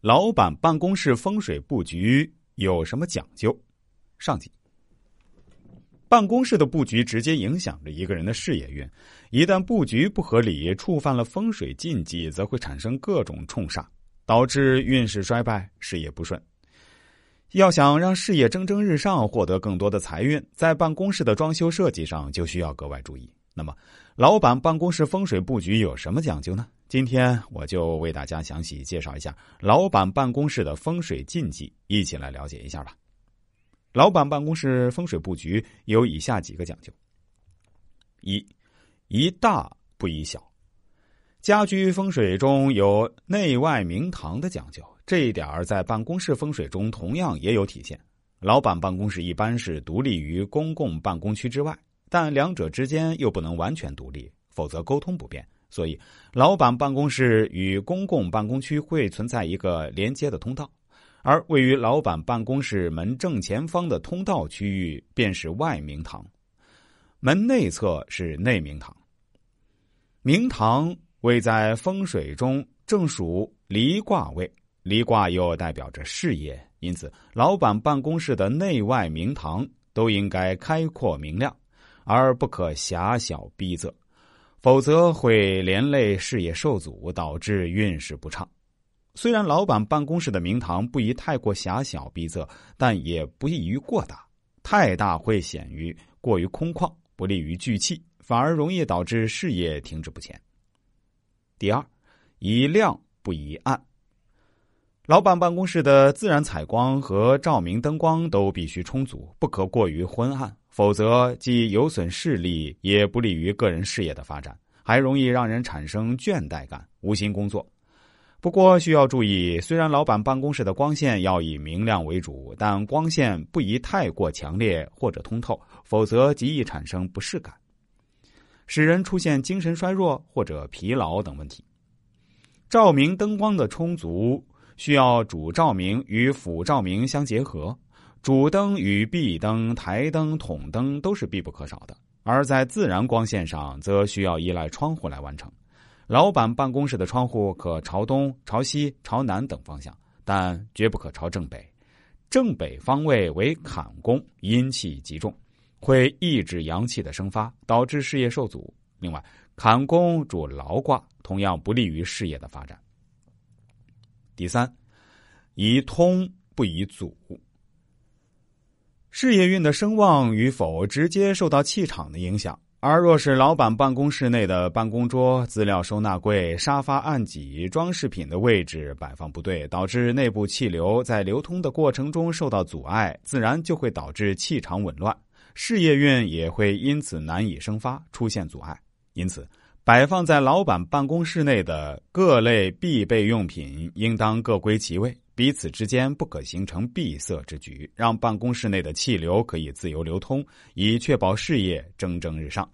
老板办公室风水布局有什么讲究？上集。办公室的布局直接影响着一个人的事业运，一旦布局不合理，触犯了风水禁忌，则会产生各种冲煞，导致运势衰败，事业不顺。要想让事业蒸蒸日上，获得更多的财运，在办公室的装修设计上就需要格外注意。那么，老板办公室风水布局有什么讲究呢？今天我就为大家详细介绍一下老板办公室的风水禁忌，一起来了解一下吧。老板办公室风水布局有以下几个讲究：一，宜大不宜小。家居风水中有内外明堂的讲究，这一点在办公室风水中同样也有体现。老板办公室一般是独立于公共办公区之外，但两者之间又不能完全独立，否则沟通不便。所以，老板办公室与公共办公区会存在一个连接的通道。而位于老板办公室门正前方的通道区域便是外明堂，门内侧是内明堂。明堂位在风水中正属离卦位，离卦又代表着事业，因此老板办公室的内外明堂都应该开阔明亮，而不可狭小逼仄，否则会连累事业受阻，导致运势不畅。虽然老板办公室的明堂不宜太过狭小逼仄，但也不宜于过大。太大会显于过于空旷，不利于聚气，反而容易导致事业停滞不前。第二，宜亮不宜暗。老板办公室的自然采光和照明灯光都必须充足，不可过于昏暗，否则既有损视力，也不利于个人事业的发展，还容易让人产生倦怠感，无心工作。不过需要注意，虽然老板办公室的光线要以明亮为主，但光线不宜太过强烈或者通透，否则极易产生不适感，使人出现精神衰弱或者疲劳等问题。照明灯光的充足，需要主照明与辅照明相结合，主灯与壁灯、台灯、筒灯都是必不可少的。而在自然光线上，则需要依赖窗户来完成。老板办公室的窗户可朝东、朝西、朝南等方向，但绝不可朝正北。正北方位为坎宫，阴气极重，会抑制阳气的生发，导致事业受阻。另外，坎宫主劳卦，同样不利于事业的发展。第三，宜通不宜阻。事业运的声望与否，直接受到气场的影响。而若是老板办公室内的办公桌、资料收纳柜、沙发案几、装饰品的位置摆放不对，导致内部气流在流通的过程中受到阻碍，自然就会导致气场紊乱，事业运也会因此难以生发，出现阻碍。因此，摆放在老板办公室内的各类必备用品应当各归其位，彼此之间不可形成闭塞之局，让办公室内的气流可以自由流通，以确保事业蒸蒸日上。